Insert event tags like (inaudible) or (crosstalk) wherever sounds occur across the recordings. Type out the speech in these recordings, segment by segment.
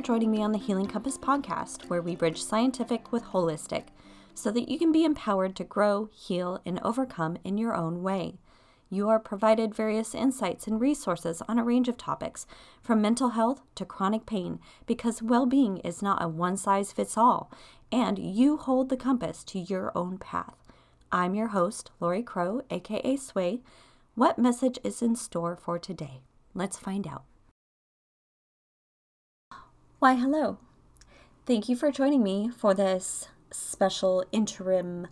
for joining me on the Healing Compass podcast, where we bridge scientific with holistic so that you can be empowered to grow, heal, and overcome in your own way. You are provided various insights and resources on a range of topics, from mental health to chronic pain, because well being is not a one size fits all, and you hold the compass to your own path. I'm your host, Lori Crow, aka Sway. What message is in store for today? Let's find out. Why, hello. Thank you for joining me for this special interim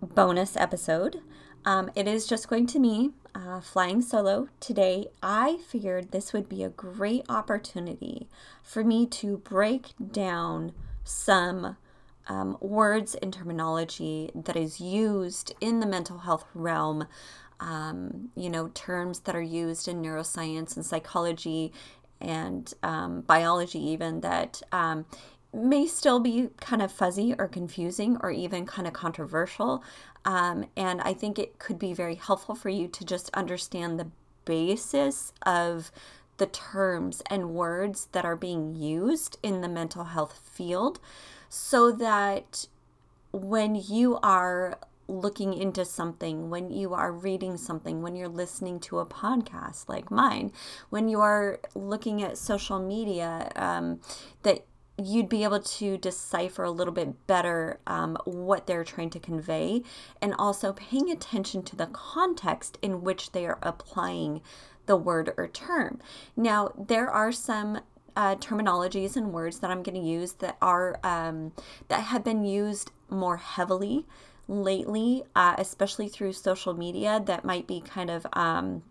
bonus episode. Um, it is just going to me uh, flying solo today. I figured this would be a great opportunity for me to break down some um, words and terminology that is used in the mental health realm. Um, you know, terms that are used in neuroscience and psychology and um, biology, even that um, may still be kind of fuzzy or confusing or even kind of controversial. Um, and I think it could be very helpful for you to just understand the basis of the terms and words that are being used in the mental health field so that when you are looking into something, when you are reading something, when you're listening to a podcast like mine, when you are looking at social media, um, that you'd be able to decipher a little bit better um, what they're trying to convey and also paying attention to the context in which they are applying the word or term. Now, there are some uh, terminologies and words that I'm going to use that are um, that have been used more heavily lately, uh, especially through social media. That might be kind of um,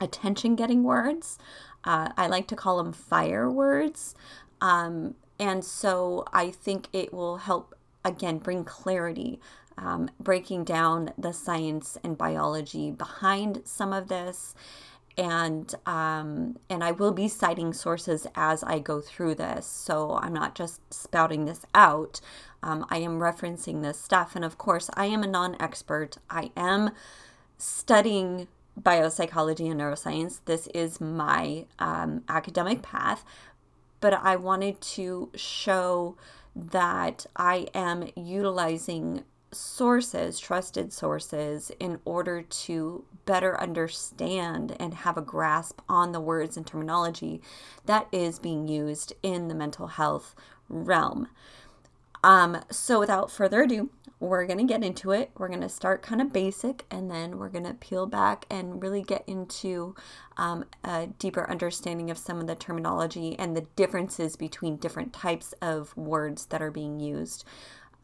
attention getting words. Uh, I like to call them fire words. Um, and so I think it will help, again, bring clarity, um, breaking down the science and biology behind some of this. And um, and I will be citing sources as I go through this, so I'm not just spouting this out. Um, I am referencing this stuff, and of course, I am a non-expert. I am studying biopsychology and neuroscience. This is my um, academic path, but I wanted to show that I am utilizing sources, trusted sources, in order to better understand and have a grasp on the words and terminology that is being used in the mental health realm. Um, so, without further ado, we're going to get into it. We're going to start kind of basic and then we're going to peel back and really get into um, a deeper understanding of some of the terminology and the differences between different types of words that are being used.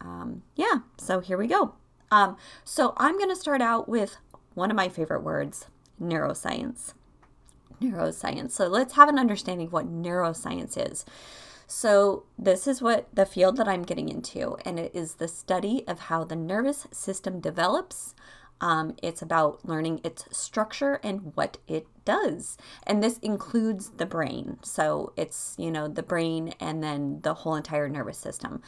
Um, yeah, so here we go. Um, so, I'm going to start out with one of my favorite words neuroscience. Neuroscience. So, let's have an understanding of what neuroscience is. So, this is what the field that I'm getting into, and it is the study of how the nervous system develops. Um, it's about learning its structure and what it does. And this includes the brain. So, it's, you know, the brain and then the whole entire nervous system.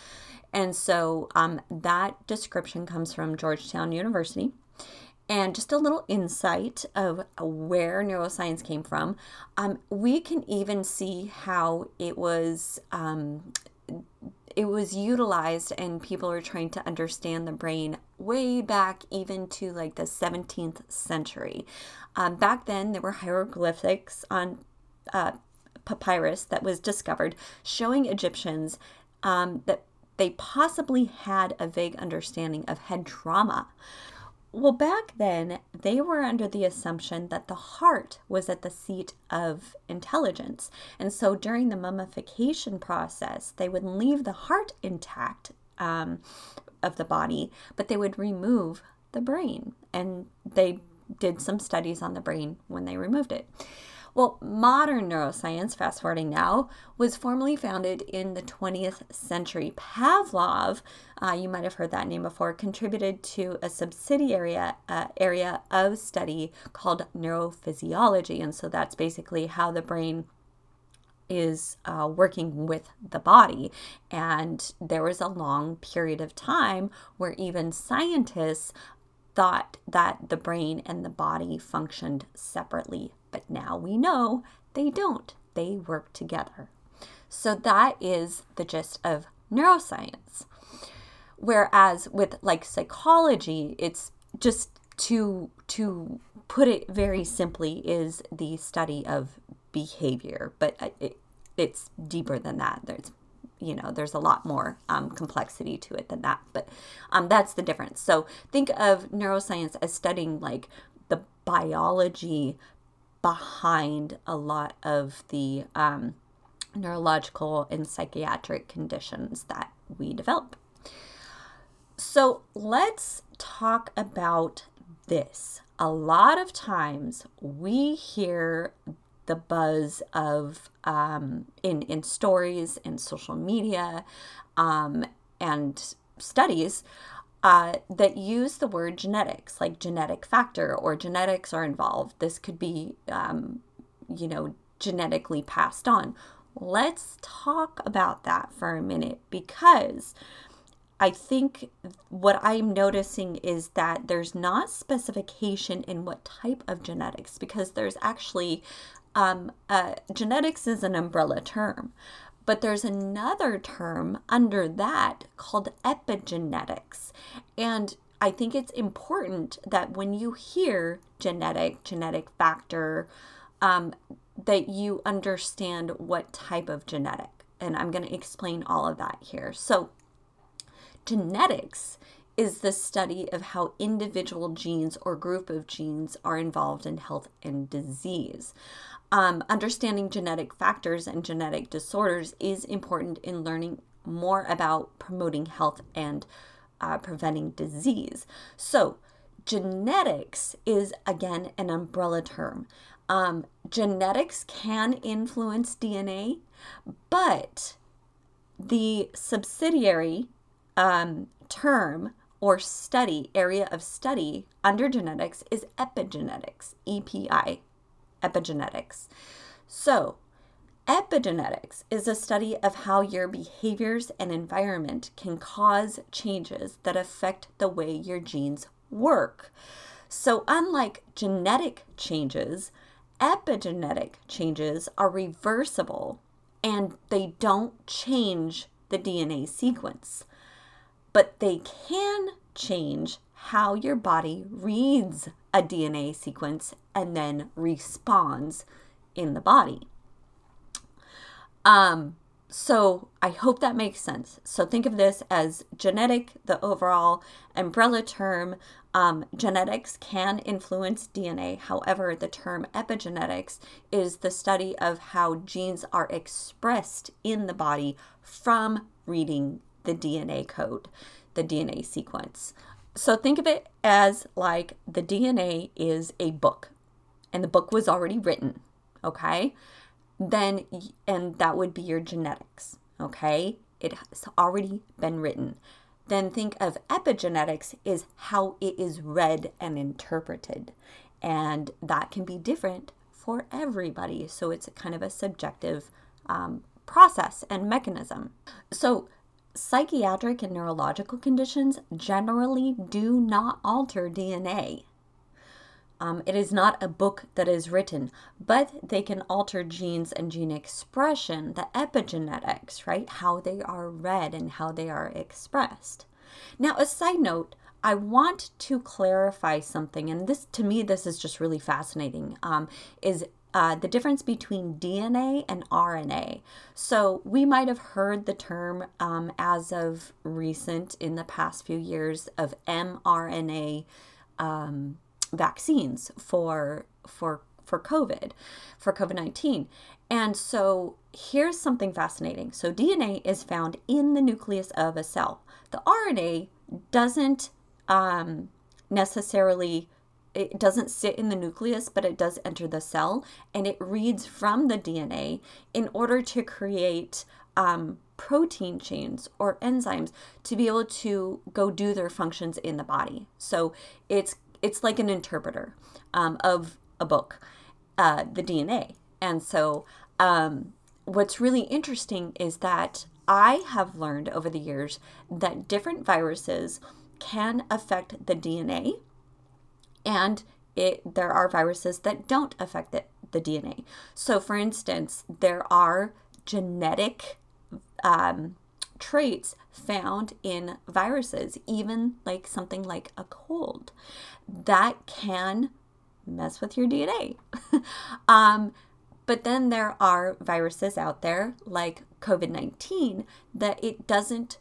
And so, um, that description comes from Georgetown University and just a little insight of where neuroscience came from. Um, we can even see how it was um, it was utilized and people are trying to understand the brain way back even to like the 17th century. Um, back then, there were hieroglyphics on uh, papyrus that was discovered showing Egyptians um, that they possibly had a vague understanding of head trauma. Well, back then, they were under the assumption that the heart was at the seat of intelligence. And so during the mummification process, they would leave the heart intact um, of the body, but they would remove the brain. And they did some studies on the brain when they removed it. Well, modern neuroscience, fast forwarding now, was formally founded in the 20th century. Pavlov, uh, you might have heard that name before, contributed to a subsidiary uh, area of study called neurophysiology. And so that's basically how the brain is uh, working with the body. And there was a long period of time where even scientists thought that the brain and the body functioned separately but now we know they don't, they work together. So that is the gist of neuroscience. Whereas with like psychology, it's just to to put it very simply is the study of behavior, but it, it's deeper than that. There's you know there's a lot more um, complexity to it than that but um, that's the difference so think of neuroscience as studying like the biology behind a lot of the um, neurological and psychiatric conditions that we develop. So let's talk about this. A lot of times we hear the buzz of um, in in stories and social media um, and studies uh, that use the word genetics, like genetic factor or genetics are involved. This could be, um, you know, genetically passed on. Let's talk about that for a minute because I think what I'm noticing is that there's not specification in what type of genetics because there's actually um, uh, genetics is an umbrella term, but there's another term under that called epigenetics. And I think it's important that when you hear genetic, genetic factor, um, that you understand what type of genetic. And I'm going to explain all of that here. So, genetics is the study of how individual genes or group of genes are involved in health and disease. Um, understanding genetic factors and genetic disorders is important in learning more about promoting health and uh, preventing disease. So, genetics is again an umbrella term. Um, genetics can influence DNA, but the subsidiary um, term or study, area of study under genetics is epigenetics, EPI epigenetics. So, epigenetics is a study of how your behaviors and environment can cause changes that affect the way your genes work. So, unlike genetic changes, epigenetic changes are reversible and they don't change the DNA sequence, but they can change how your body reads a DNA sequence and then responds in the body. Um, so I hope that makes sense. So think of this as genetic, the overall umbrella term. Um, genetics can influence DNA. However, the term epigenetics is the study of how genes are expressed in the body from reading the DNA code, the DNA sequence. So think of it as like the DNA is a book and the book was already written, okay? Then, and that would be your genetics, okay? It has already been written. Then think of epigenetics is how it is read and interpreted. And that can be different for everybody. So it's kind of a subjective um, process and mechanism. So psychiatric and neurological conditions generally do not alter DNA. Um, it is not a book that is written, but they can alter genes and gene expression, the epigenetics, right? How they are read and how they are expressed. Now, a side note, I want to clarify something, and this to me, this is just really fascinating. Um, is uh, the difference between DNA and RNA. So, we might have heard the term um, as of recent in the past few years of mRNA um, vaccines for for for COVID, for COVID 19. And so, here's something fascinating. So, DNA is found in the nucleus of a cell. The RNA doesn't um, necessarily it doesn't sit in the nucleus, but it does enter the cell and it reads from the DNA in order to create um, protein chains or enzymes to be able to go do their functions in the body. So it's it's like an interpreter um, of a book, uh, the DNA. And so um, what's really interesting is that I have learned over the years that different viruses can affect the DNA and it, there are viruses that don't affect the, the DNA. So, for instance, there are genetic um, traits found in viruses, even like something like a cold, that can mess with your DNA. (laughs) um, but then there are viruses out there like COVID 19 that it doesn't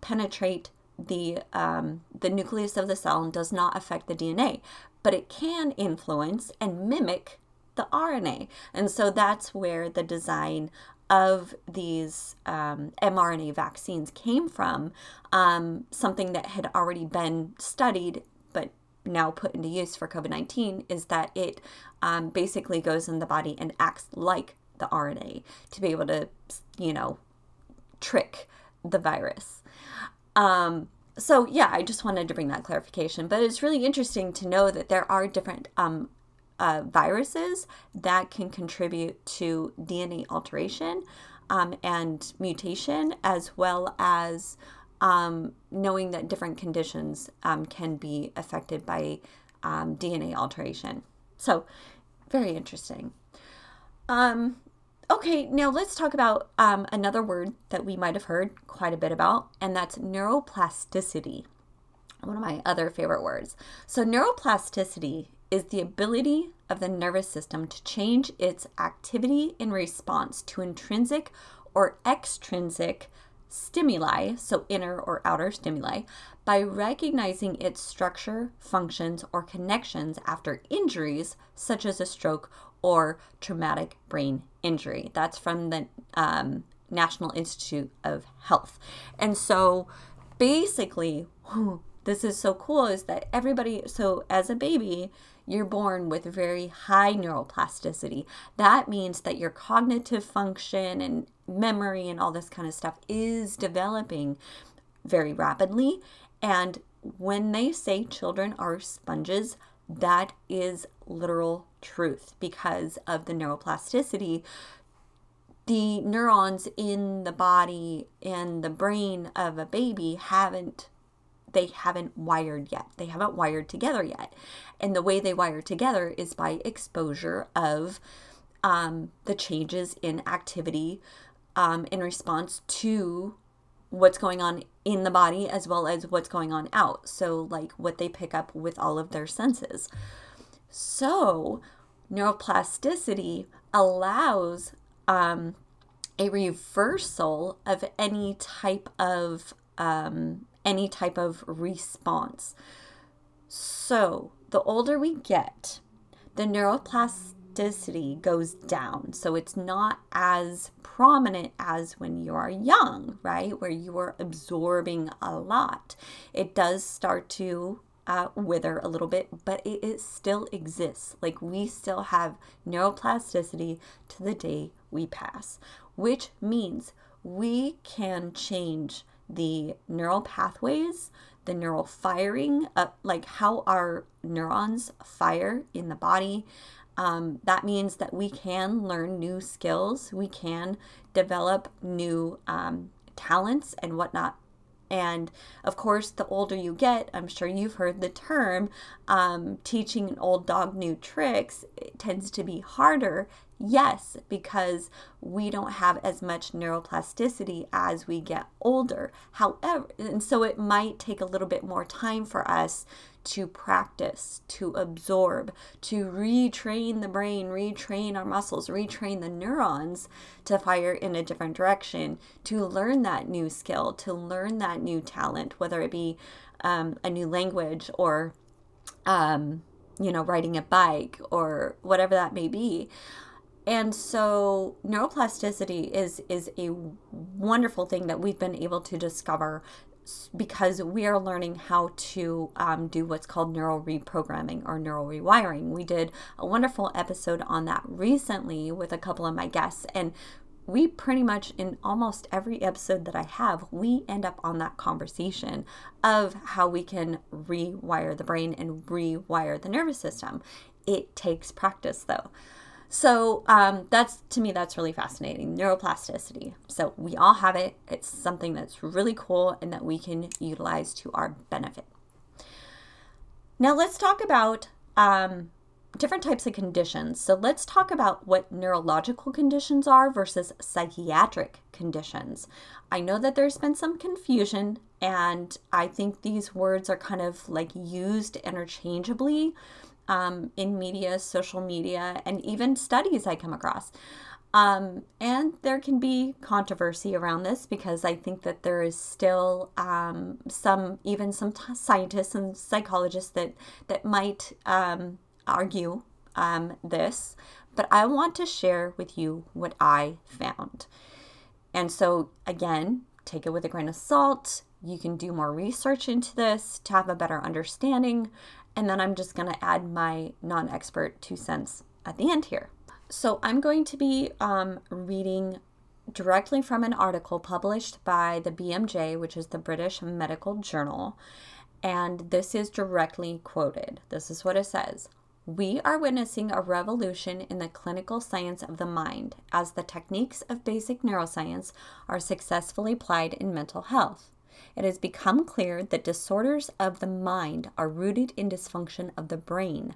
penetrate the um, the nucleus of the cell and does not affect the DNA, but it can influence and mimic the RNA. And so that's where the design of these um, mRNA vaccines came from, um, something that had already been studied but now put into use for COVID 19 is that it um, basically goes in the body and acts like the RNA to be able to, you know, trick the virus. Um, so yeah, I just wanted to bring that clarification. But it's really interesting to know that there are different um, uh, viruses that can contribute to DNA alteration um, and mutation, as well as um, knowing that different conditions um, can be affected by um, DNA alteration. So, very interesting. Um, okay, now let's talk about um, another word that we might have heard quite a bit about, and that's neuroplasticity. One of my other favorite words. So, neuroplasticity is the ability of the nervous system to change its activity in response to intrinsic or extrinsic stimuli, so inner or outer stimuli, by recognizing its structure, functions, or connections after injuries such as a stroke or traumatic brain injury. That's from the um, National Institute of Health. And so basically, (laughs) this is so cool is that everybody, so as a baby, you're born with very high neuroplasticity. That means that your cognitive function and memory and all this kind of stuff is developing very rapidly. And when they say children are sponges, that is literal truth because of the neuroplasticity. The neurons in the body and the brain of a baby haven't they haven't wired yet. They haven't wired together yet. And the way they wire together is by exposure of um, the changes in activity um, in response to what's going on in the body as well as what's going on out. So, like what they pick up with all of their senses. So, neuroplasticity allows um, a reversal of any type of um, any type of response. So, the older we get, the neuroplasticity goes down. So, it's not as prominent as when you are young, right? Where you are absorbing a lot. It does start to uh, wither a little bit, but it, it still exists. Like we still have neuroplasticity to the day we pass, which means we can change the neural pathways, the neural firing, uh, like how our neurons fire in the body. Um, that means that we can learn new skills, we can develop new um, talents and whatnot. And of course, the older you get, I'm sure you've heard the term um, teaching an old dog new tricks tends to be harder Yes, because we don't have as much neuroplasticity as we get older. However, and so it might take a little bit more time for us to practice, to absorb, to retrain the brain, retrain our muscles, retrain the neurons to fire in a different direction, to learn that new skill, to learn that new talent, whether it be um, a new language or, um, you know, riding a bike or whatever that may be. And so neuroplasticity is is a wonderful thing that we've been able to discover because we are learning how to um, do what's called neural reprogramming or neural rewiring. We did a wonderful episode on that recently with a couple of my guests, and we pretty much in almost every episode that I have, we end up on that conversation of how we can rewire the brain and rewire the nervous system. It takes practice though. So um, that's to me that's really fascinating neuroplasticity. So we all have it. It's something that's really cool and that we can utilize to our benefit. Now let's talk about um, different types of conditions. So let's talk about what neurological conditions are versus psychiatric conditions. I know that there's been some confusion, and I think these words are kind of like used interchangeably um, in media, social media, and even studies I come across. Um, and there can be controversy around this because I think that there is still um, some, even some t- scientists and psychologists that that might um, argue um, this. But I want to share with you what I found. And so, again, take it with a grain of salt. You can do more research into this to have a better understanding. And then I'm just going to add my non expert two cents at the end here. So I'm going to be um, reading directly from an article published by the BMJ, which is the British Medical Journal. And this is directly quoted. This is what it says We are witnessing a revolution in the clinical science of the mind as the techniques of basic neuroscience are successfully applied in mental health it has become clear that disorders of the mind are rooted in dysfunction of the brain,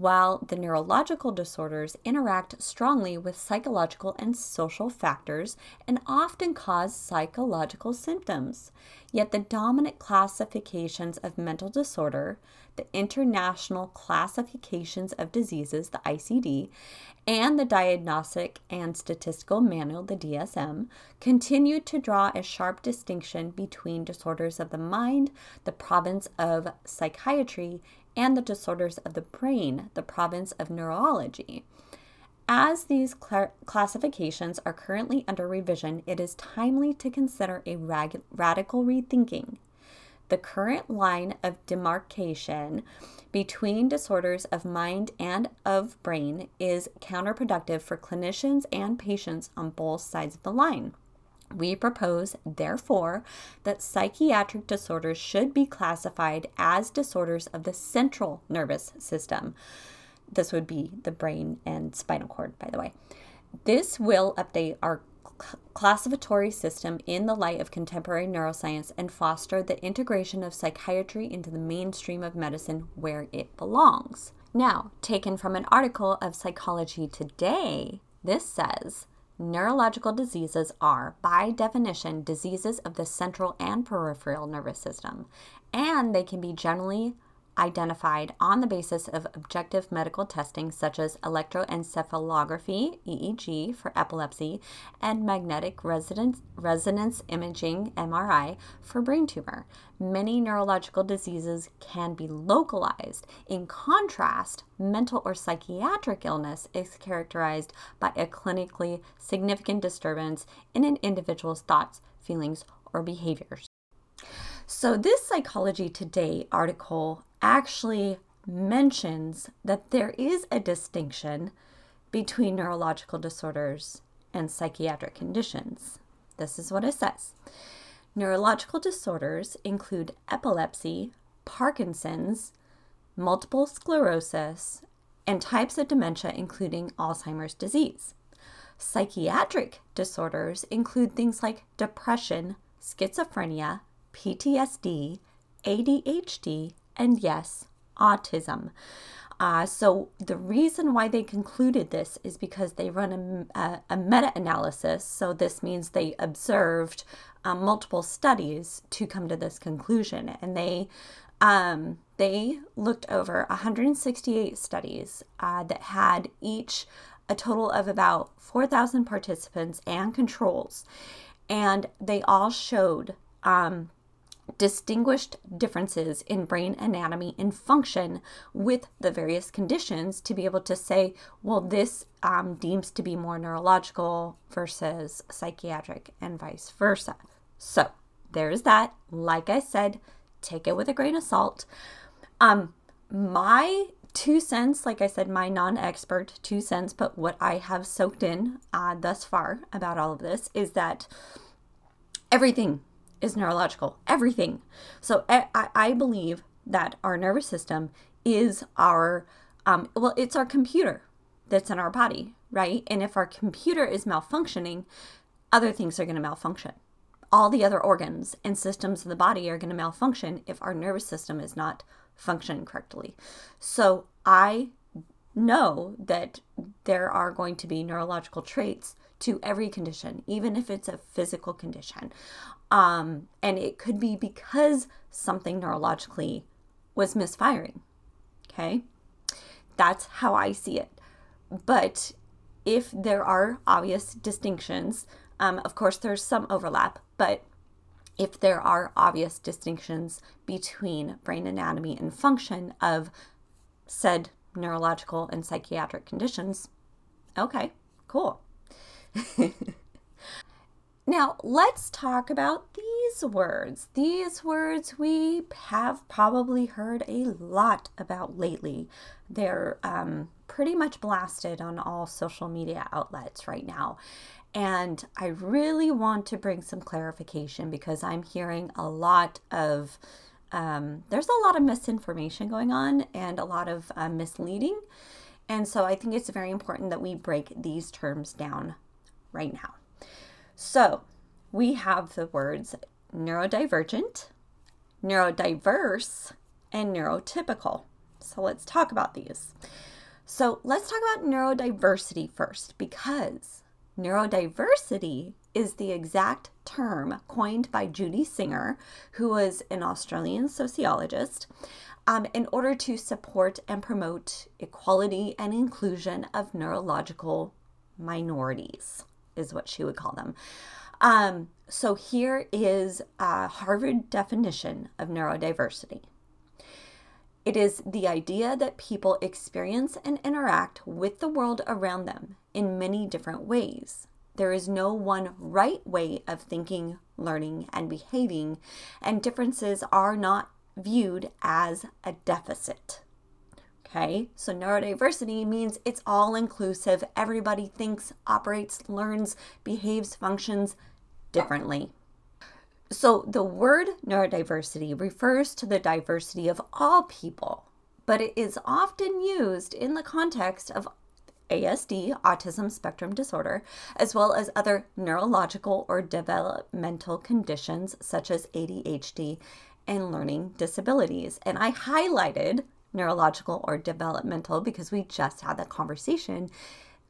while the neurological disorders interact strongly with psychological and social factors and often cause psychological symptoms. Yet the dominant classifications of mental disorder, the International Classifications of Diseases, the ICD, and the Diagnostic and Statistical Manual, the DSM, continue to draw a sharp distinction between disorders of the mind, the province of psychiatry, and the disorders of the brain, the province of neurology. As these cl- classifications are currently under revision, it is timely to consider a rag- radical rethinking. The current line of demarcation between disorders of mind and of brain is counterproductive for clinicians and patients on both sides of the line. We propose, therefore, that psychiatric disorders should be classified as disorders of the central nervous system. This would be the brain and spinal cord, by the way. This will update our classificatory system in the light of contemporary neuroscience and foster the integration of psychiatry into the mainstream of medicine where it belongs. Now, taken from an article of Psychology Today, this says Neurological diseases are, by definition, diseases of the central and peripheral nervous system, and they can be generally identified on the basis of objective medical testing such as electroencephalography, EEG, for epilepsy, and magnetic resonance, resonance imaging, MRI, for brain tumor. Many neurological diseases can be localized. In contrast, mental or psychiatric illness is characterized by a clinically significant disturbance in an individual's thoughts, feelings, or behaviors. So, this Psychology Today article actually mentions that there is a distinction between neurological disorders and psychiatric conditions. This is what it says Neurological disorders include epilepsy, Parkinson's, multiple sclerosis, and types of dementia, including Alzheimer's disease. Psychiatric disorders include things like depression, schizophrenia, PTSD, ADHD, and yes, autism. Uh, so, the reason why they concluded this is because they run a, a, a meta analysis. So, this means they observed um, multiple studies to come to this conclusion. And they um, they looked over 168 studies uh, that had each a total of about 4,000 participants and controls. And they all showed um, distinguished differences in brain anatomy and function with the various conditions to be able to say, well, this um, deems to be more neurological versus psychiatric and vice versa. So there's that. Like I said, take it with a grain of salt. Um, my two cents, like I said, my non expert two cents, but what I have soaked in uh, thus far about all of this is that everything is neurological, everything. So I, I believe that our nervous system is our, um, well, it's our computer that's in our body, right? And if our computer is malfunctioning, other things are going to malfunction. All the other organs and systems of the body are going to malfunction if our nervous system is not functioning correctly. So I know that there are going to be neurological traits to every condition, even if it's a physical condition. Um, and it could be because something neurologically was misfiring. Okay. That's how I see it. But if there are obvious distinctions, um, of course, there's some overlap, but if there are obvious distinctions between brain anatomy and function of said neurological and psychiatric conditions, okay, cool. (laughs) now, let's talk about these words. These words we have probably heard a lot about lately. They're um, pretty much blasted on all social media outlets right now. And I really want to bring some clarification because I'm hearing a lot of, um, there's a lot of misinformation going on and a lot of uh, misleading. And so I think it's very important that we break these terms down right now. So we have the words neurodivergent, neurodiverse, and neurotypical. So let's talk about these. So let's talk about neurodiversity first because neurodiversity is the exact term coined by Judy Singer, who was an Australian sociologist, um, in order to support and promote equality and inclusion of neurological minorities is what she would call them. Um, so here is a Harvard definition of neurodiversity. It is the idea that people experience and interact with the world around them in many different ways. There is no one right way of thinking, learning, and behaving, and differences are not viewed as a deficit. Okay, so neurodiversity means it's all inclusive. Everybody thinks, operates, learns, behaves, functions differently. So the word neurodiversity refers to the diversity of all people, but it is often used in the context of ASD, autism spectrum disorder, as well as other neurological or developmental conditions such as ADHD and learning disabilities. And I highlighted neurological or developmental because we just had that conversation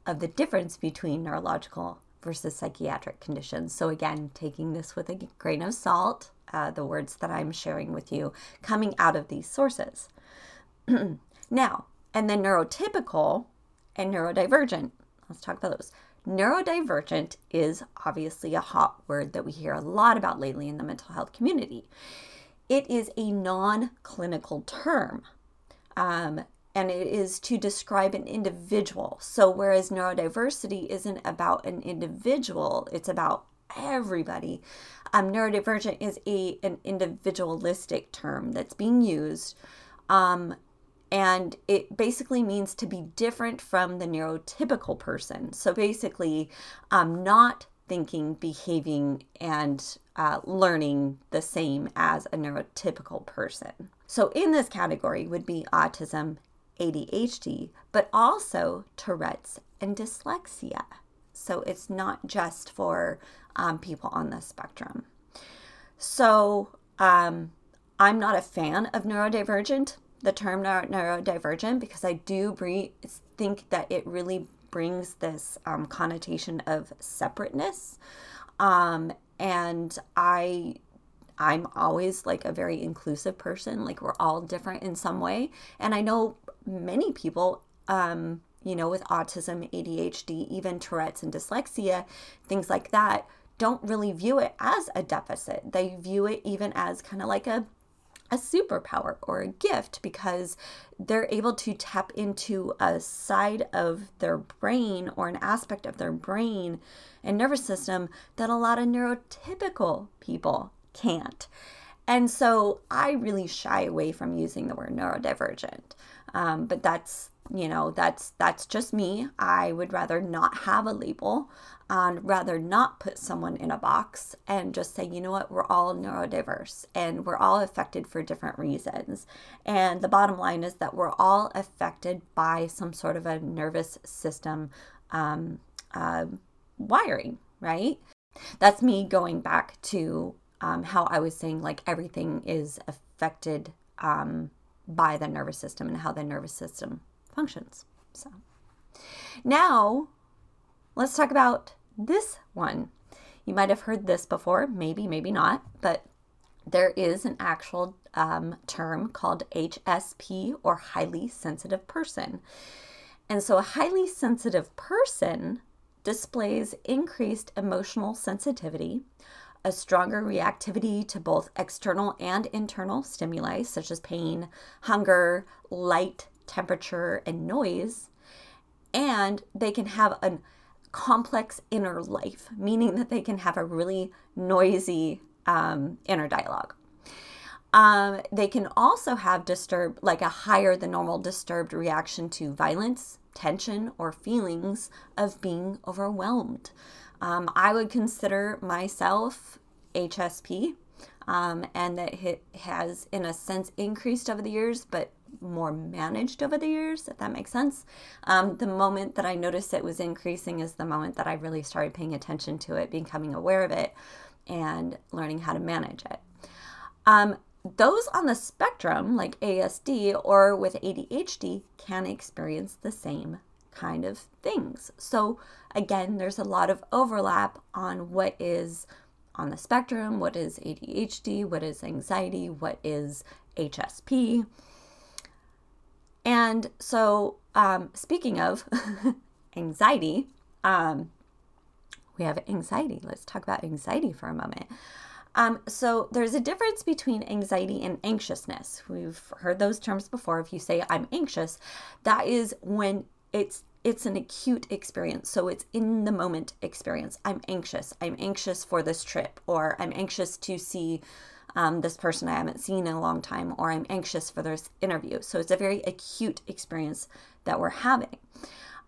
of the difference between neurological versus psychiatric conditions. So, again, taking this with a grain of salt, uh, the words that I'm sharing with you coming out of these sources. (clears throat) now, and then neurotypical and neurodivergent. Let's talk about those. Neurodivergent is obviously a hot word that we hear a lot about lately in the mental health community. It is a non clinical term. Um, and it is to describe an individual. So, whereas neurodiversity isn't about an individual, it's about everybody. Um, neurodivergent is a an individualistic term that's being used, um, and it basically means to be different from the neurotypical person. So basically, um, not thinking, behaving, and uh, learning the same as a neurotypical person. So, in this category would be autism, ADHD, but also Tourette's and dyslexia. So, it's not just for um, people on the spectrum. So, um, I'm not a fan of neurodivergent, the term neuro- neurodivergent, because I do bre- think that it really brings this um, connotation of separateness. Um, and I I'm always like a very inclusive person. Like we're all different in some way. And I know many people, um, you know, with autism, ADHD, even Tourette's and dyslexia, things like that, don't really view it as a deficit. They view it even as kind of like a a superpower or a gift because they're able to tap into a side of their brain or an aspect of their brain and nervous system that a lot of neurotypical people can't. And so I really shy away from using the word neurodivergent. Um, but that's you know that's that's just me i would rather not have a label and rather not put someone in a box and just say you know what we're all neurodiverse and we're all affected for different reasons and the bottom line is that we're all affected by some sort of a nervous system um, uh, wiring right that's me going back to um, how I was saying like everything is affected um, by the nervous system and how the nervous system functions. So now let's talk about this one. You might have heard this before, maybe, maybe not, but there is an actual um, term called HSP or highly sensitive person. And so a highly sensitive person displays increased emotional sensitivity, a stronger reactivity to both external and internal stimuli, such as pain, hunger, light, temperature, and noise. And they can have a complex inner life, meaning that they can have a really noisy um, inner dialogue. Um, they can also have disturbed, like a higher than normal disturbed reaction to violence, tension, or feelings of being overwhelmed. Um, I would consider myself HSP, um, and that it has, in a sense, increased over the years, but more managed over the years, if that makes sense. Um, the moment that I noticed it was increasing is the moment that I really started paying attention to it, becoming aware of it, and learning how to manage it. Um, those on the spectrum, like ASD or with ADHD, can experience the same kind of things. So, again, there's a lot of overlap on what is on the spectrum, what is ADHD, what is anxiety, what is HSP. And so, um, speaking of (laughs) anxiety, um, we have anxiety. Let's talk about anxiety for a moment. Um, so there's a difference between anxiety and anxiousness. We've heard those terms before. If you say I'm anxious, that is when it's it's an acute experience. So it's in the moment experience. I'm anxious. I'm anxious for this trip, or I'm anxious to see um, this person I haven't seen in a long time, or I'm anxious for this interview. So it's a very acute experience that we're having.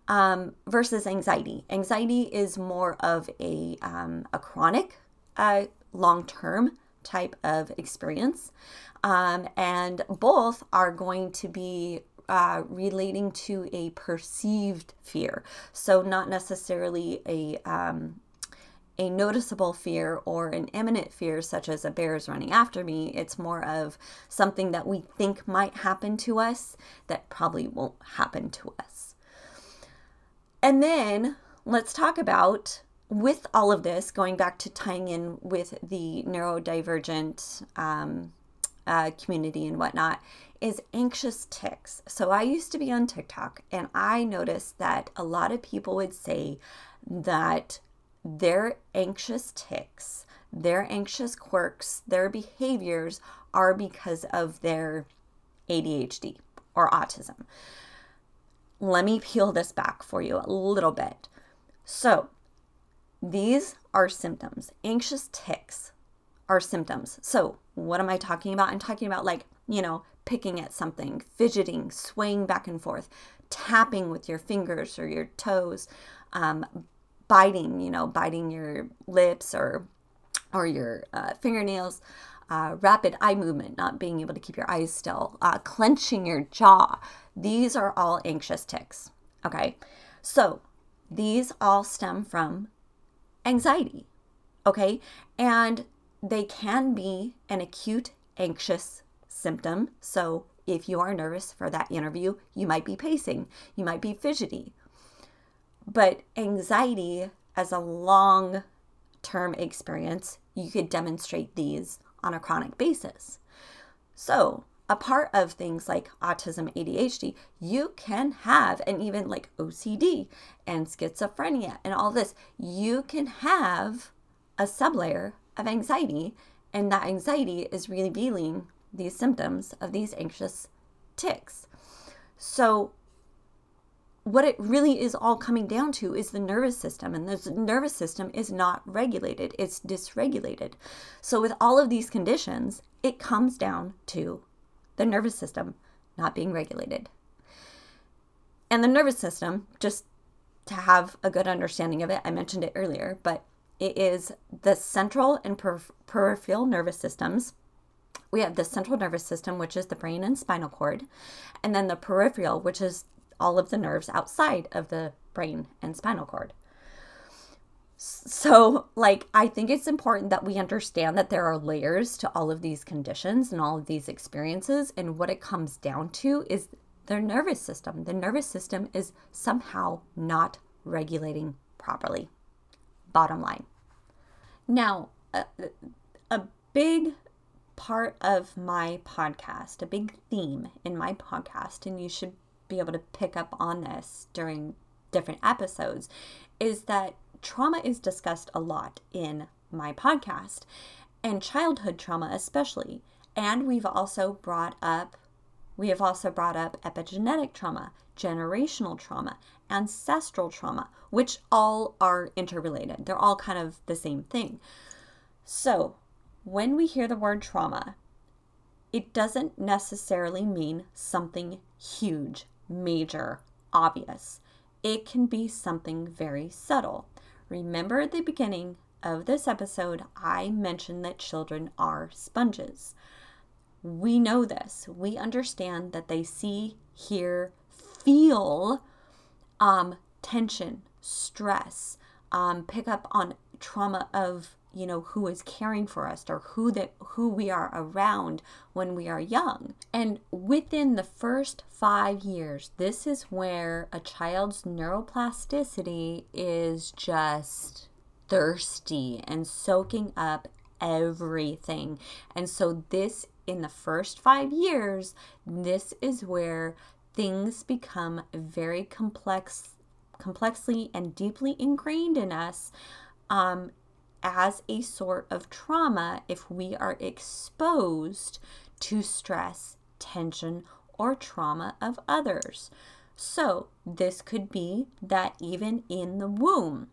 Um, versus anxiety. Anxiety is more of a, um, a chronic uh, long term type of experience. Um, and both are going to be uh, relating to a perceived fear. So, not necessarily a um, a noticeable fear or an imminent fear, such as a bear is running after me. It's more of something that we think might happen to us that probably won't happen to us. And then let's talk about with all of this, going back to tying in with the neurodivergent um, uh, community and whatnot, is anxious tics. So I used to be on TikTok and I noticed that a lot of people would say that their anxious tics, their anxious quirks, their behaviors are because of their ADHD or autism. Let me peel this back for you a little bit. So, these are symptoms. Anxious tics are symptoms. So, what am I talking about? I'm talking about, like, you know, picking at something, fidgeting, swaying back and forth, tapping with your fingers or your toes, um, biting, you know, biting your lips or or your uh, fingernails, uh, rapid eye movement, not being able to keep your eyes still, uh, clenching your jaw. These are all anxious tics. Okay, so these all stem from anxiety. Okay. And they can be an acute anxious symptom. So if you are nervous for that interview, you might be pacing, you might be fidgety. But anxiety as a long term experience, you could demonstrate these on a chronic basis. So, a part of things like autism, ADHD, you can have, and even like OCD and schizophrenia and all this, you can have a sublayer of anxiety, and that anxiety is revealing these symptoms of these anxious tics. So, what it really is all coming down to is the nervous system, and the nervous system is not regulated, it's dysregulated. So, with all of these conditions, it comes down to the nervous system not being regulated. And the nervous system, just to have a good understanding of it, I mentioned it earlier, but it is the central and per- peripheral nervous systems. We have the central nervous system, which is the brain and spinal cord, and then the peripheral, which is all of the nerves outside of the brain and spinal cord. So, like, I think it's important that we understand that there are layers to all of these conditions and all of these experiences. And what it comes down to is their nervous system. The nervous system is somehow not regulating properly. Bottom line. Now, a, a big part of my podcast, a big theme in my podcast, and you should be able to pick up on this during different episodes, is that trauma is discussed a lot in my podcast, and childhood trauma especially. And we've also brought up we have also brought up epigenetic trauma, generational trauma, ancestral trauma, which all are interrelated. They're all kind of the same thing. So, when we hear the word trauma, it doesn't necessarily mean something huge, major, obvious. It can be something very subtle. Remember at the beginning of this episode, I mentioned that children are sponges. We know this. We understand that they see, hear, feel um, tension, stress, um, pick up on trauma of you know who is caring for us or who that who we are around when we are young. And within the first 5 years this is where a child's neuroplasticity is just thirsty and soaking up everything. And so this in the first 5 years this is where things become very complex complexly and deeply ingrained in us um, as a sort of trauma if we are exposed to stress, tension, or trauma of others. So, this could be that even in the womb,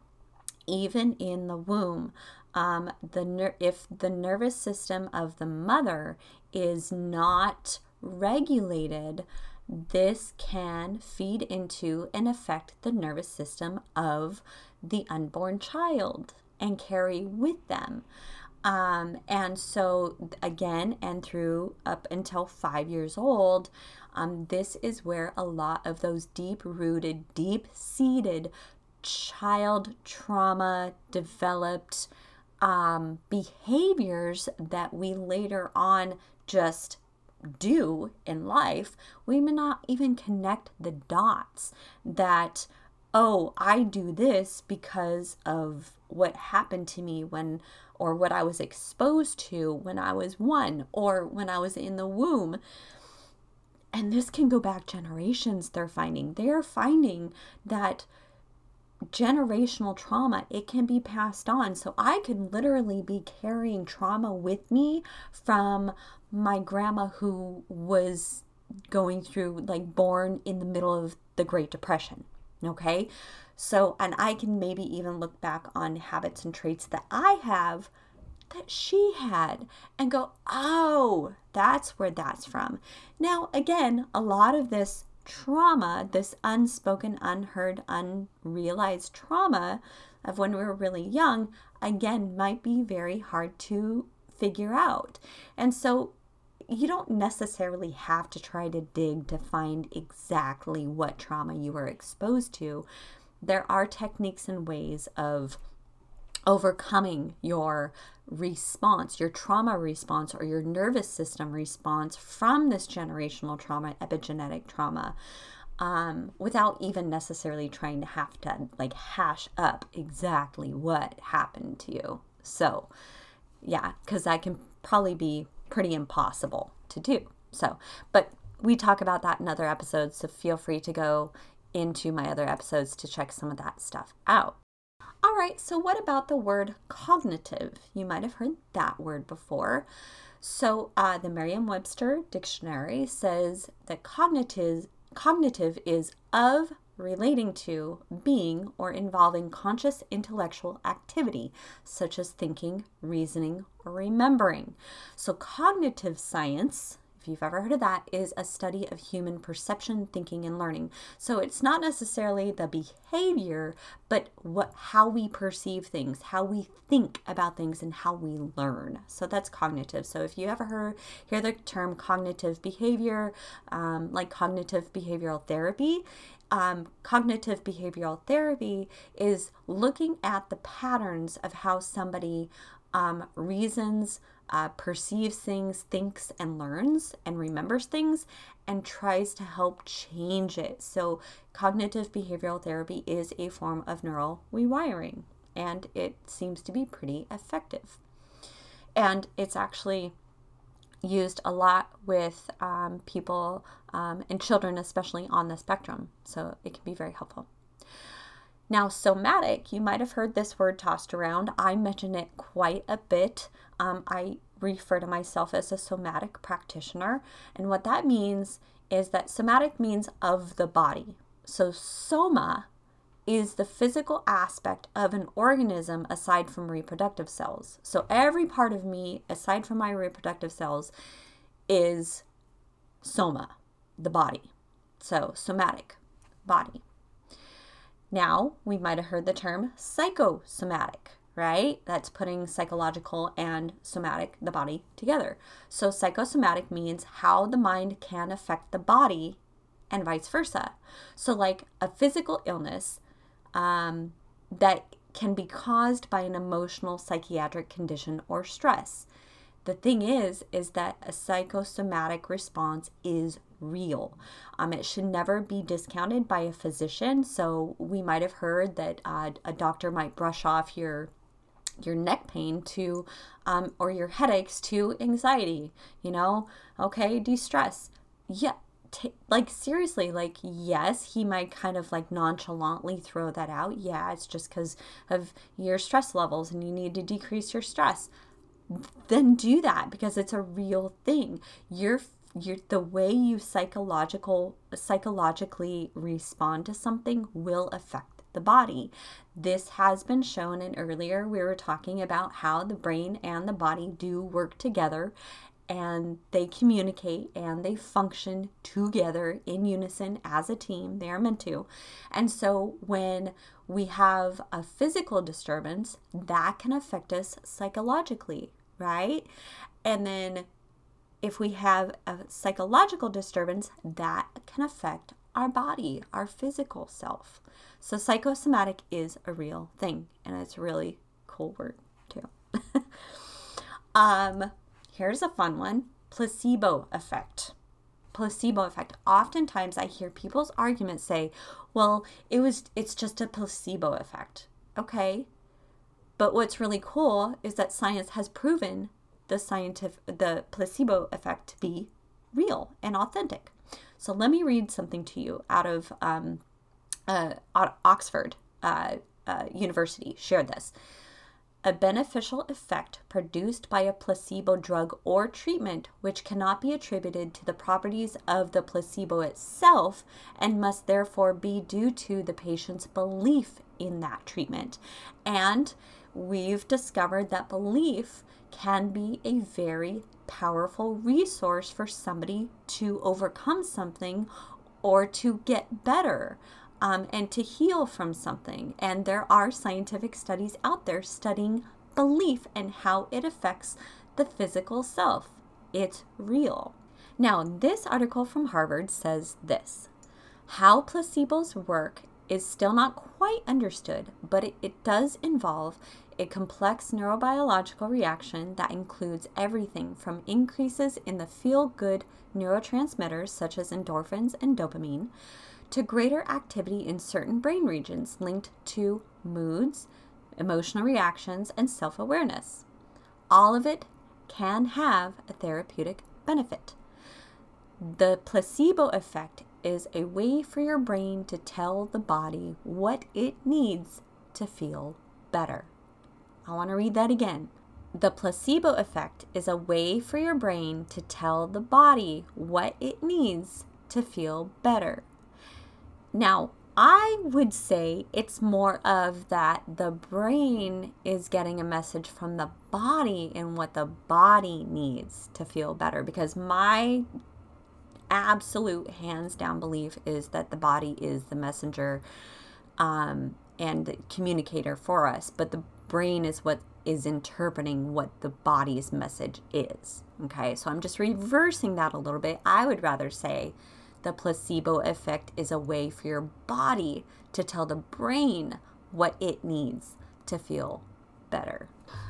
even in the womb, um, the ner- if the nervous system of the mother is not regulated, this can feed into and affect the nervous system of the unborn child and carry with them. Um, and so, again, and through up until five years old, um, this is where a lot of those deep rooted, deep seated child trauma developed um, behaviors that we later on just do in life, we may not even connect the dots that, oh, I do this because of what happened to me when, or what I was exposed to when I was one, or when I was in the womb. And this can go back generations, they're finding. They're finding that generational trauma it can be passed on so i could literally be carrying trauma with me from my grandma who was going through like born in the middle of the great depression okay so and i can maybe even look back on habits and traits that i have that she had and go oh that's where that's from now again a lot of this trauma, this unspoken, unheard, unrealized trauma of when we were really young, again, might be very hard to figure out. And so you don't necessarily have to try to dig to find exactly what trauma you were exposed to. There are techniques and ways of overcoming your response, your trauma response, or your nervous system response from this generational trauma, epigenetic trauma, um, without even necessarily trying to have to like hash up exactly what happened to you. So, yeah, because that can probably be pretty impossible to do. So, but we talk about that in other episodes, so feel free to go into my other episodes to check some of that stuff out. All right, so what about the word cognitive? You might have heard that word before. So, uh, the Merriam Webster Dictionary says that cognitive, cognitive is of, relating to, being, or involving conscious intellectual activity, such as thinking, reasoning, or remembering. So, cognitive science if you've ever heard of that, is a study of human perception, thinking, and learning. So it's not necessarily the behavior, but what how we perceive things, how we think about things, and how we learn. So that's cognitive. So if you ever heard hear the term cognitive behavior, um, like cognitive behavioral therapy, um, cognitive behavioral therapy is looking at the patterns of how somebody um, reasons, uh, perceives things, thinks and learns and remembers things and tries to help change it. So, cognitive behavioral therapy is a form of neural rewiring and it seems to be pretty effective. And it's actually used a lot with um, people um, and children, especially on the spectrum. So, it can be very helpful. Now, somatic, you might have heard this word tossed around. I mention it quite a bit. Um, I refer to myself as a somatic practitioner. And what that means is that somatic means of the body. So, soma is the physical aspect of an organism aside from reproductive cells. So, every part of me, aside from my reproductive cells, is soma, the body. So, somatic, body. Now, we might have heard the term psychosomatic, right? That's putting psychological and somatic, the body, together. So, psychosomatic means how the mind can affect the body and vice versa. So, like a physical illness um, that can be caused by an emotional psychiatric condition or stress. The thing is, is that a psychosomatic response is real. Um, it should never be discounted by a physician. So we might have heard that uh, a doctor might brush off your your neck pain to um, or your headaches to anxiety you know okay de-stress yeah t- like seriously like yes he might kind of like nonchalantly throw that out. Yeah it's just because of your stress levels and you need to decrease your stress. Then do that because it's a real thing. You're your the way you psychological psychologically respond to something will affect the body. This has been shown and earlier we were talking about how the brain and the body do work together and they communicate and they function together in unison as a team. They are meant to. And so when we have a physical disturbance, that can affect us psychologically, right? And then if we have a psychological disturbance, that can affect our body, our physical self. So, psychosomatic is a real thing, and it's a really cool word, too. (laughs) um, here's a fun one placebo effect. Placebo effect. Oftentimes, I hear people's arguments say, well, it was, it's just a placebo effect. Okay. But what's really cool is that science has proven the scientific the placebo effect to be real and authentic. So let me read something to you out of um, uh, Oxford uh, uh, University shared this. A beneficial effect produced by a placebo drug or treatment, which cannot be attributed to the properties of the placebo itself and must therefore be due to the patient's belief in that treatment. And we've discovered that belief can be a very powerful resource for somebody to overcome something or to get better um, and to heal from something. And there are scientific studies out there studying belief and how it affects the physical self. It's real. Now, this article from Harvard says this How placebos work is still not quite understood, but it, it does involve a complex neurobiological reaction that includes everything from increases in the feel good neurotransmitters such as endorphins and dopamine to greater activity in certain brain regions linked to moods, emotional reactions, and self awareness. All of it can have a therapeutic benefit. The placebo effect is a way for your brain to tell the body what it needs to feel better. I want to read that again. The placebo effect is a way for your brain to tell the body what it needs to feel better. Now, I would say it's more of that the brain is getting a message from the body and what the body needs to feel better because my absolute hands down belief is that the body is the messenger um, and the communicator for us, but the brain is what is interpreting what the body's message is. Okay, so I'm just reversing that a little bit. I would rather say the placebo effect is a way for your body to tell the brain what it needs to feel better.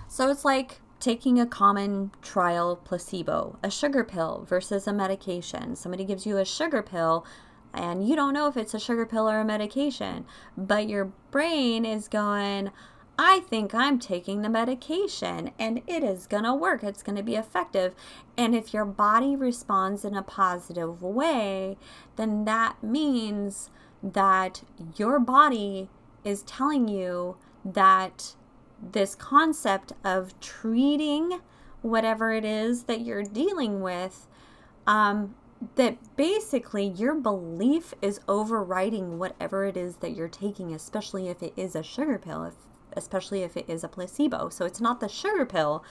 So it's like taking a common trial placebo, a sugar pill versus a medication. Somebody gives you a sugar pill and you don't know if it's a sugar pill or a medication, but your brain is going, I think I'm taking the medication and it is going to work. It's going to be effective. And if your body responds in a positive way, then that means that your body is telling you that this concept of treating whatever it is that you're dealing with, um, that basically your belief is overriding whatever it is that you're taking, especially if it is a sugar pill, if, especially if it is a placebo. So it's not the sugar pill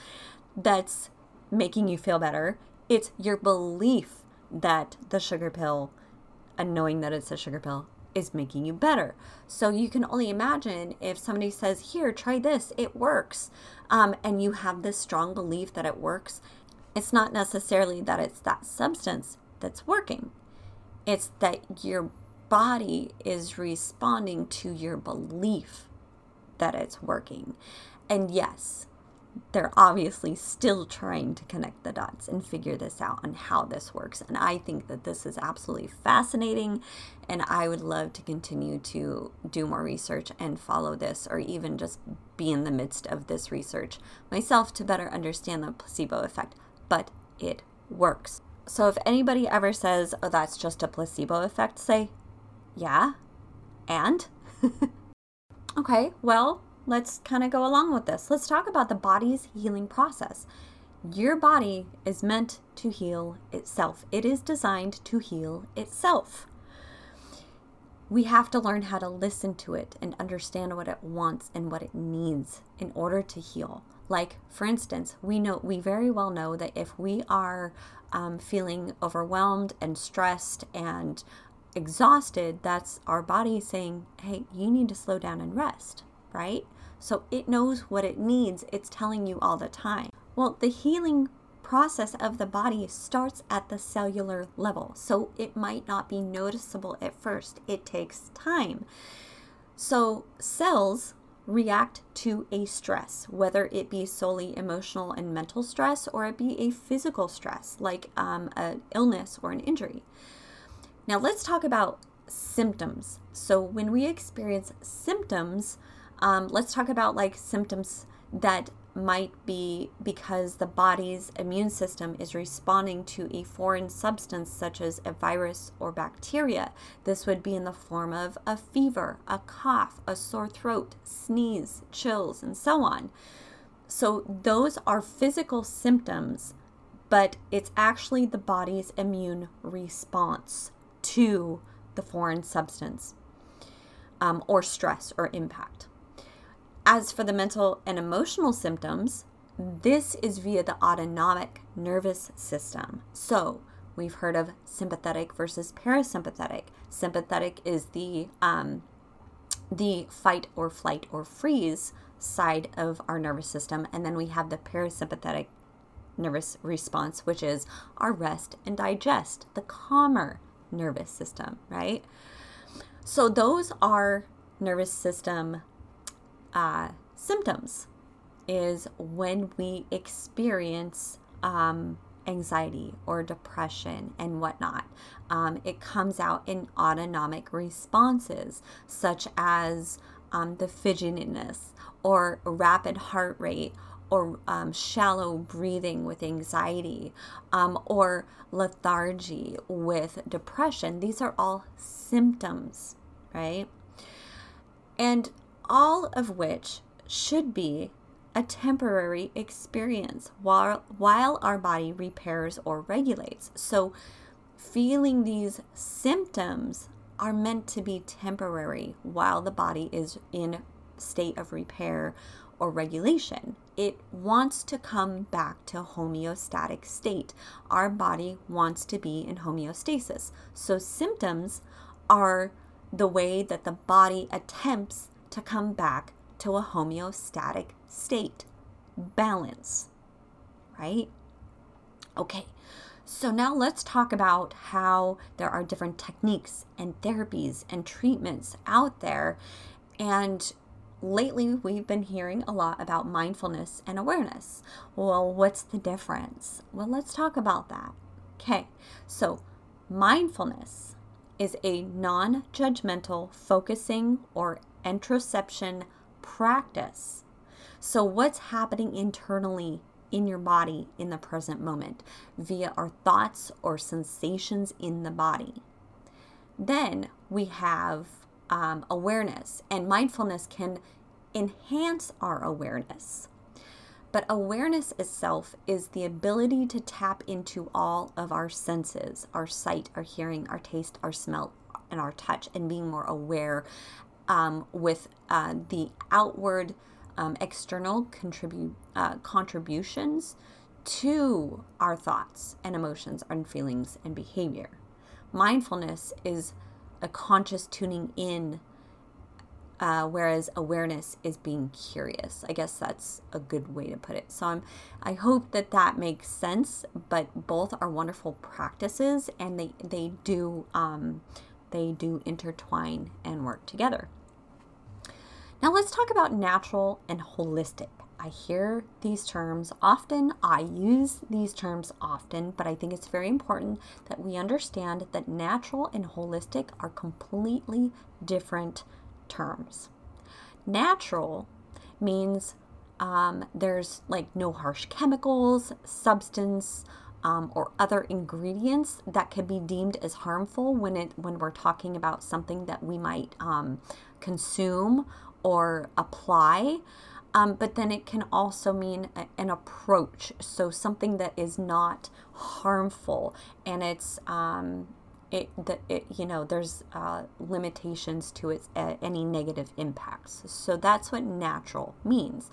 that's making you feel better, it's your belief that the sugar pill and knowing that it's a sugar pill is making you better. So you can only imagine if somebody says, Here, try this, it works, um, and you have this strong belief that it works. It's not necessarily that it's that substance that's working, it's that your body is responding to your belief that it's working. And yes, they're obviously still trying to connect the dots and figure this out on how this works. And I think that this is absolutely fascinating. And I would love to continue to do more research and follow this, or even just be in the midst of this research myself to better understand the placebo effect. But it works. So if anybody ever says, oh, that's just a placebo effect, say, yeah, and? (laughs) okay, well, let's kind of go along with this. Let's talk about the body's healing process. Your body is meant to heal itself, it is designed to heal itself. We have to learn how to listen to it and understand what it wants and what it needs in order to heal. Like, for instance, we know we very well know that if we are um, feeling overwhelmed and stressed and exhausted, that's our body saying, "Hey, you need to slow down and rest." Right? So it knows what it needs. It's telling you all the time. Well, the healing process of the body starts at the cellular level. So it might not be noticeable at first. It takes time. So cells react to a stress, whether it be solely emotional and mental stress or it be a physical stress like um, an illness or an injury. Now, let's talk about symptoms. So, when we experience symptoms, um, let's talk about like symptoms that might be because the body's immune system is responding to a foreign substance such as a virus or bacteria. This would be in the form of a fever, a cough, a sore throat, sneeze, chills, and so on. So, those are physical symptoms, but it's actually the body's immune response to the foreign substance um, or stress or impact. As for the mental and emotional symptoms, this is via the autonomic nervous system. So, we've heard of sympathetic versus parasympathetic. Sympathetic is the um, the fight or flight or freeze side of our nervous system, and then we have the parasympathetic nervous response, which is our rest and digest, the calmer nervous system, right? So, those are nervous system uh, symptoms is when we experience um, anxiety or depression and whatnot. Um, it comes out in autonomic responses, such as um, the fidgetiness or rapid heart rate or um, shallow breathing with anxiety um, or lethargy with depression. These are all symptoms, right? And all of which should be a temporary experience while, while our body repairs or regulates. So, feeling these symptoms are meant to be temporary while the body is in state of repair or regulation. It wants to come back to homeostatic state. Our body wants to be in homeostasis. So symptoms are the way that the body attempts to come back to a homeostatic state, balance, right? Okay, so now let's talk about how there are different techniques and therapies and treatments out there. And lately we've been hearing a lot about mindfulness and awareness. Well, what's the difference? Well, let's talk about that. Okay, so mindfulness is a non judgmental focusing or introspection practice. So, what's happening internally in your body in the present moment via our thoughts or sensations in the body? Then we have um, awareness, and mindfulness can enhance our awareness. But awareness itself is the ability to tap into all of our senses our sight, our hearing, our taste, our smell, and our touch, and being more aware um, with uh, the outward um, external contribute, uh, contributions to our thoughts and emotions and feelings and behavior. Mindfulness is a conscious tuning in, uh, whereas awareness is being curious. I guess that's a good way to put it. So I'm, I hope that that makes sense. But both are wonderful practices, and they they do um, they do intertwine and work together. Now let's talk about natural and holistic. I hear these terms often, I use these terms often, but I think it's very important that we understand that natural and holistic are completely different terms. Natural means um, there's like no harsh chemicals, substance, um, or other ingredients that could be deemed as harmful when it when we're talking about something that we might um, consume or apply. Um, but then it can also mean a, an approach, so something that is not harmful, and it's um, it that it you know there's uh, limitations to its uh, any negative impacts. So that's what natural means.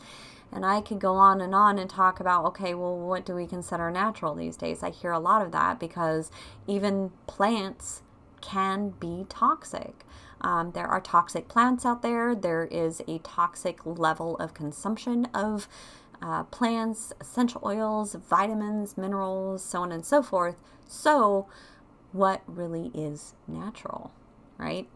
And I could go on and on and talk about, okay, well, what do we consider natural these days? I hear a lot of that because even plants can be toxic. Um, there are toxic plants out there. There is a toxic level of consumption of uh, plants, essential oils, vitamins, minerals, so on and so forth. So, what really is natural, right?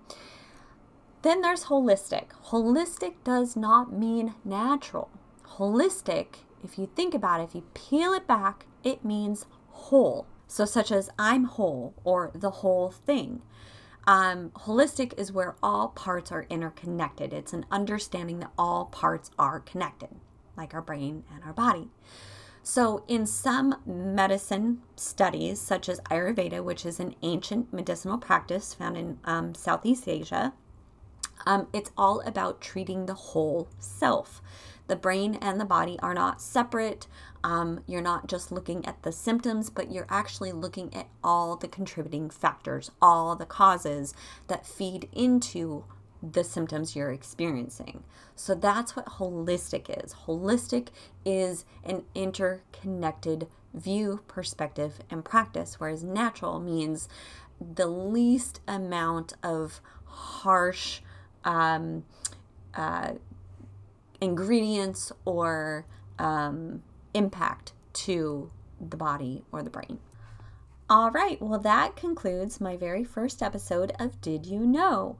Then there's holistic. Holistic does not mean natural. Holistic, if you think about it, if you peel it back, it means whole. So, such as I'm whole or the whole thing. Um, holistic is where all parts are interconnected. It's an understanding that all parts are connected, like our brain and our body. So, in some medicine studies, such as Ayurveda, which is an ancient medicinal practice found in um, Southeast Asia, um, it's all about treating the whole self. The brain and the body are not separate. Um, you're not just looking at the symptoms, but you're actually looking at all the contributing factors, all the causes that feed into the symptoms you're experiencing. So that's what holistic is. Holistic is an interconnected view, perspective, and practice, whereas natural means the least amount of harsh um, uh, ingredients or um, impact to the body or the brain. All right, well, that concludes my very first episode of Did You Know?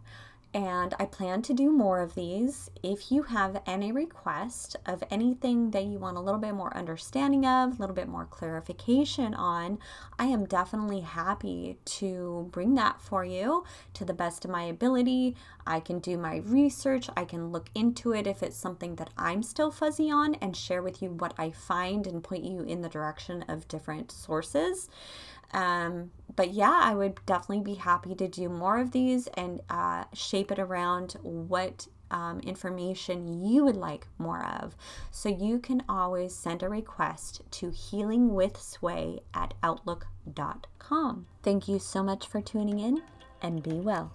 And I plan to do more of these. If you have any request of anything that you want a little bit more understanding of, a little bit more clarification on, I am definitely happy to bring that for you to the best of my ability. I can do my research, I can look into it if it's something that I'm still fuzzy on and share with you what I find and point you in the direction of different sources. Um, but yeah, I would definitely be happy to do more of these and uh, shape it around what um, information you would like more of. So you can always send a request to healingwithsway at outlook.com. Thank you so much for tuning in and be well.